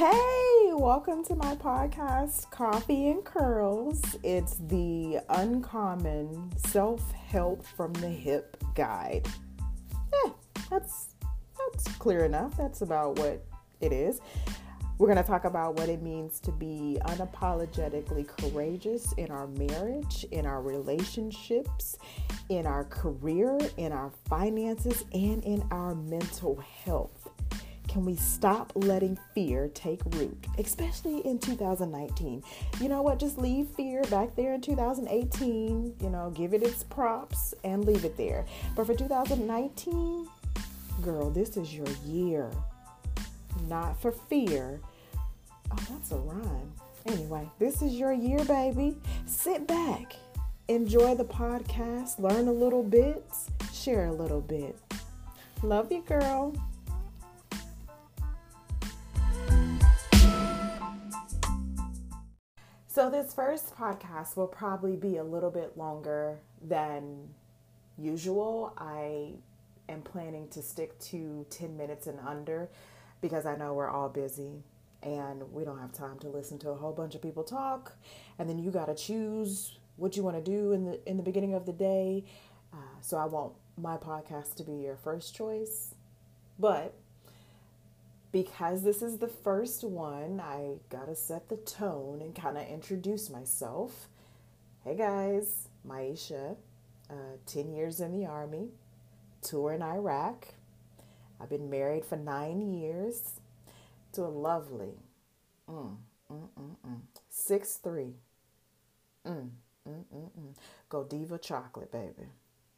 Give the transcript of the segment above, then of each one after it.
Hey, welcome to my podcast, Coffee and Curls. It's the uncommon self help from the hip guide. Yeah, that's that's clear enough. That's about what it is. We're going to talk about what it means to be unapologetically courageous in our marriage, in our relationships, in our career, in our finances, and in our mental health. Can we stop letting fear take root, especially in 2019? You know what? Just leave fear back there in 2018, you know, give it its props and leave it there. But for 2019, girl, this is your year. Not for fear. Oh, that's a rhyme. Anyway, this is your year, baby. Sit back, enjoy the podcast, learn a little bit, share a little bit. Love you, girl. So, this first podcast will probably be a little bit longer than usual. I am planning to stick to 10 minutes and under because I know we're all busy and we don't have time to listen to a whole bunch of people talk. And then you got to choose what you want to do in the in the beginning of the day. Uh, so I want my podcast to be your first choice, but because this is the first one, I gotta set the tone and kind of introduce myself. Hey guys, Maisha, uh, 10 years in the Army, tour in Iraq. I've been married for nine years to a lovely, mm, mm, mm, mm, six three, mm, mm. Godiva chocolate, baby.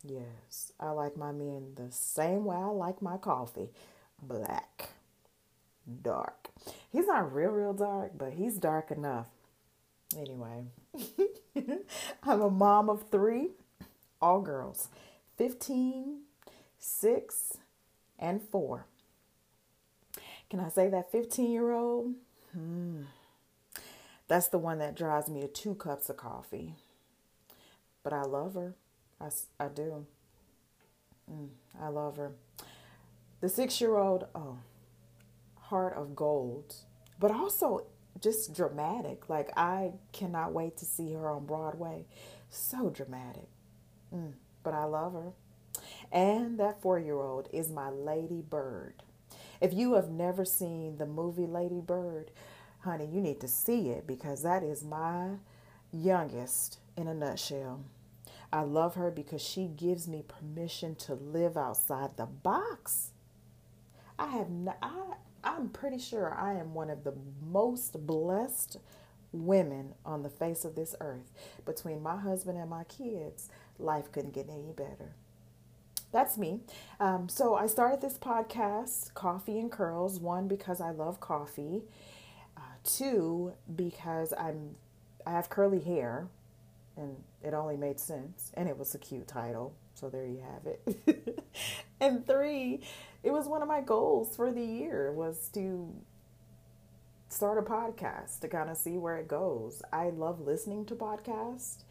Yes, I like my men the same way I like my coffee, black dark. He's not real, real dark, but he's dark enough. Anyway, I'm a mom of three, all girls 15, 6, and 4. Can I say that 15 year old? Hmm. That's the one that drives me to two cups of coffee. But I love her. I, I do. Mm, I love her. The six year old, oh, heart of gold, but also just dramatic. Like, I cannot wait to see her on Broadway. So dramatic. Mm, but I love her. And that four year old is my Lady Bird. If you have never seen the movie Lady Bird, honey, you need to see it because that is my youngest in a nutshell. I love her because she gives me permission to live outside the box. I have not, I I'm pretty sure I am one of the most blessed women on the face of this earth. Between my husband and my kids, life couldn't get any better. That's me. Um, so I started this podcast, Coffee and Curls. One because I love coffee. Uh, two because I'm I have curly hair, and it only made sense, and it was a cute title. So there you have it. and three, it was one of my goals for the year was to start a podcast to kind of see where it goes. I love listening to podcasts.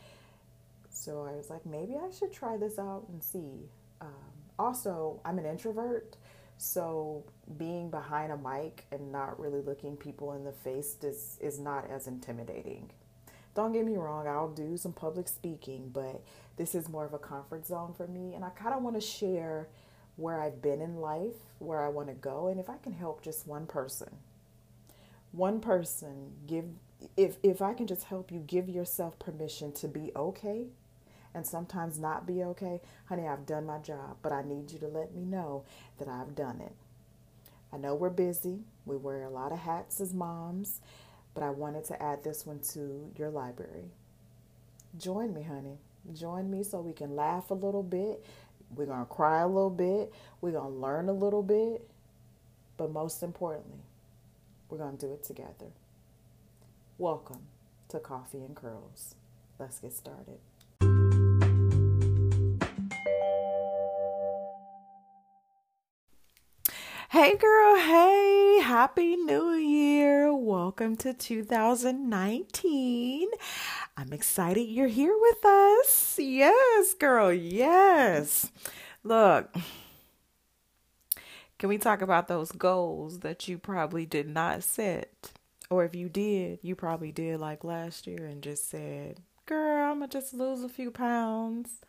So I was like, maybe I should try this out and see. Um, also, I'm an introvert. So being behind a mic and not really looking people in the face is, is not as intimidating. Don't get me wrong, I'll do some public speaking, but this is more of a comfort zone for me. And I kind of want to share where I've been in life, where I want to go, and if I can help just one person, one person, give if if I can just help you give yourself permission to be okay and sometimes not be okay, honey, I've done my job, but I need you to let me know that I've done it. I know we're busy. We wear a lot of hats as moms, but I wanted to add this one to your library. Join me, honey. Join me so we can laugh a little bit we're going to cry a little bit. We're going to learn a little bit. But most importantly, we're going to do it together. Welcome to Coffee and Curls. Let's get started. Hey, girl. Hey, Happy New Year. Welcome to 2019. I'm excited you're here with us. Yes, girl. Yes. Look, Can we talk about those goals that you probably did not set? Or if you did, you probably did like last year and just said, girl, I'm to just lose a few pounds.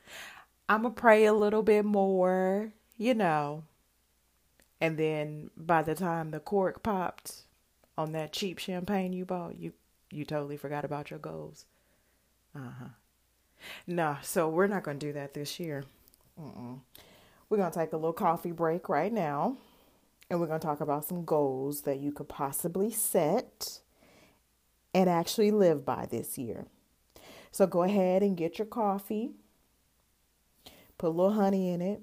I'm to pray a little bit more, you know. And then by the time the cork popped on that cheap champagne you bought, you you totally forgot about your goals. Uh-huh. No, so we're not going to do that this year. Mm-mm. We're going to take a little coffee break right now. And we're going to talk about some goals that you could possibly set and actually live by this year. So go ahead and get your coffee, put a little honey in it,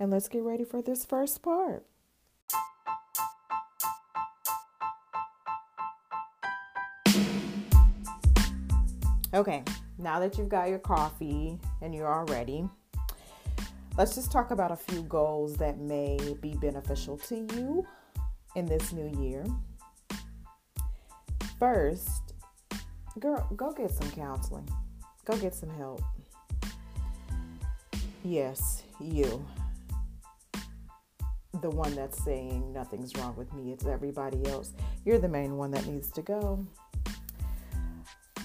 and let's get ready for this first part. Okay, now that you've got your coffee and you're all ready, let's just talk about a few goals that may be beneficial to you in this new year. First, girl, go get some counseling. Go get some help. Yes, you. The one that's saying nothing's wrong with me, it's everybody else. You're the main one that needs to go.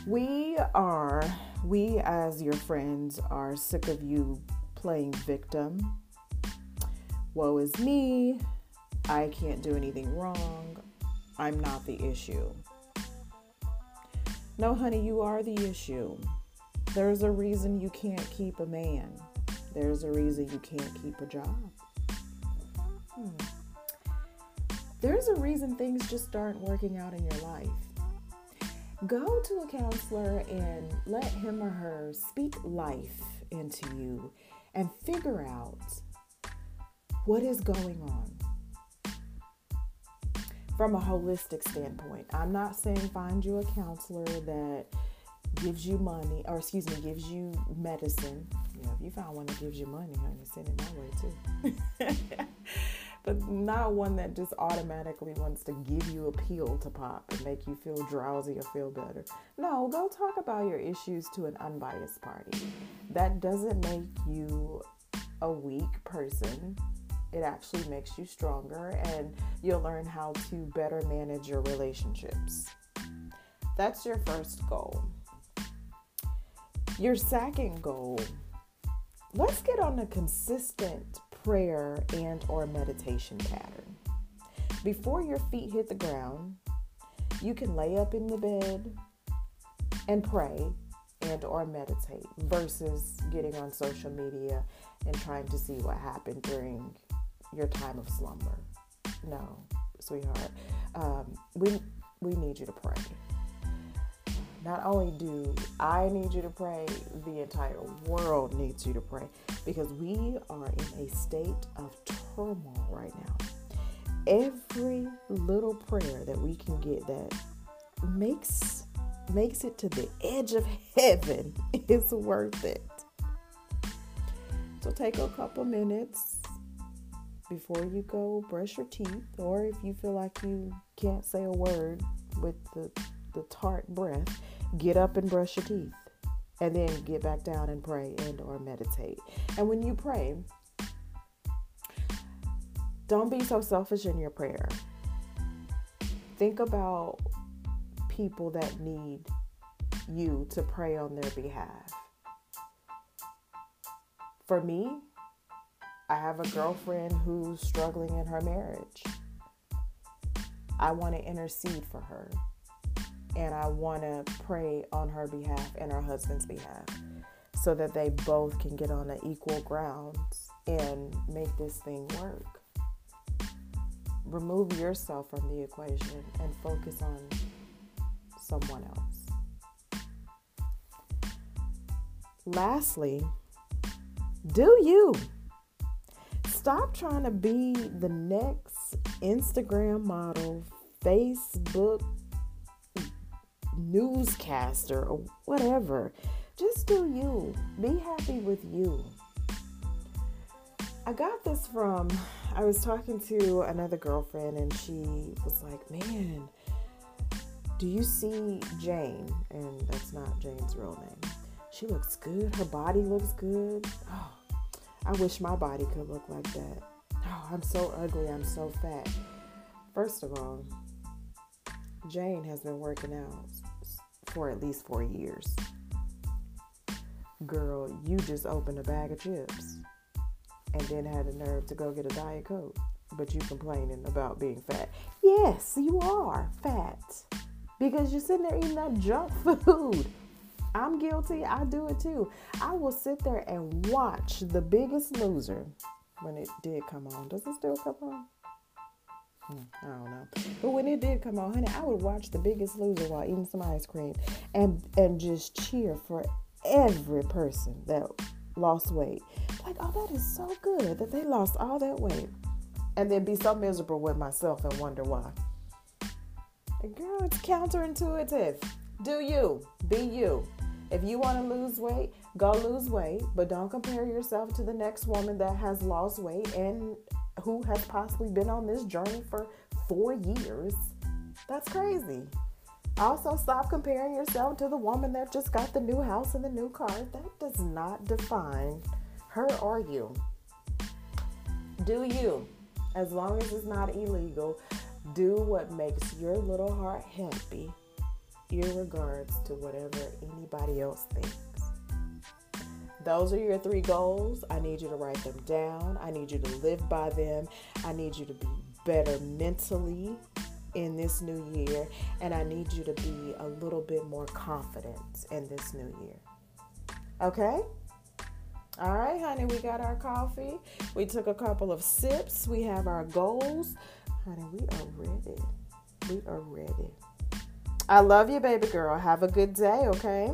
We are, we as your friends are sick of you playing victim. Woe is me. I can't do anything wrong. I'm not the issue. No, honey, you are the issue. There's a reason you can't keep a man. There's a reason you can't keep a job. Hmm. There's a reason things just aren't working out in your life go to a counselor and let him or her speak life into you and figure out what is going on from a holistic standpoint. I'm not saying find you a counselor that gives you money or excuse me gives you medicine. You know, if you find one that gives you money, honey, send it my way too. but not one that just automatically wants to give you a pill to pop and make you feel drowsy or feel better. No, go talk about your issues to an unbiased party. That doesn't make you a weak person. It actually makes you stronger and you'll learn how to better manage your relationships. That's your first goal. Your second goal, let's get on a consistent prayer and or meditation pattern. Before your feet hit the ground, you can lay up in the bed and pray and or meditate versus getting on social media and trying to see what happened during your time of slumber. No, sweetheart. Um, we we need you to pray. Not only do I need you to pray, the entire world needs you to pray because we are in a state of turmoil right now. Every little prayer that we can get that makes makes it to the edge of heaven is worth it. So take a couple minutes before you go brush your teeth or if you feel like you can't say a word with the the tart breath, get up and brush your teeth and then get back down and pray and or meditate. And when you pray, don't be so selfish in your prayer. Think about people that need you to pray on their behalf. For me, I have a girlfriend who's struggling in her marriage. I want to intercede for her and I want to pray on her behalf and her husband's behalf so that they both can get on an equal ground and make this thing work. Remove yourself from the equation and focus on someone else. Lastly, do you. Stop trying to be the next Instagram model, Facebook newscaster or whatever. Just do you. Be happy with you. I got this from, I was talking to another girlfriend and she was like, man, do you see Jane? And that's not Jane's real name. She looks good. Her body looks good. Oh, I wish my body could look like that. Oh, I'm so ugly, I'm so fat. First of all, Jane has been working out for at least four years. Girl, you just opened a bag of chips and then had the nerve to go get a Diet Coke, but you complaining about being fat. Yes, you are fat because you're sitting there eating that junk food. I'm guilty. I do it too. I will sit there and watch The Biggest Loser when it did come on. Does it still come on? I don't know. But when it did come on, honey, I would watch The Biggest Loser while eating some ice cream and and just cheer for every person that lost weight. Like, oh, that is so good that they lost all that weight. And then be so miserable with myself and wonder why. Girl, it's counterintuitive. Do you. Be you. If you want to lose weight, go lose weight, but don't compare yourself to the next woman that has lost weight and who has possibly been on this journey for four years. That's crazy. Also, stop comparing yourself to the woman that just got the new house and the new car. That does not define her or you. Do you, as long as it's not illegal, do what makes your little heart happy, regards to whatever anybody else thinks. Those are your three goals. I need you to write them down. I need you to live by them. I need you to be better mentally in this new year. And I need you to be a little bit more confident in this new year. Okay? All right, honey, we got our coffee. We took a couple of sips. We have our goals. Honey, we are ready. We are ready. I love you, baby girl. Have a good day, okay?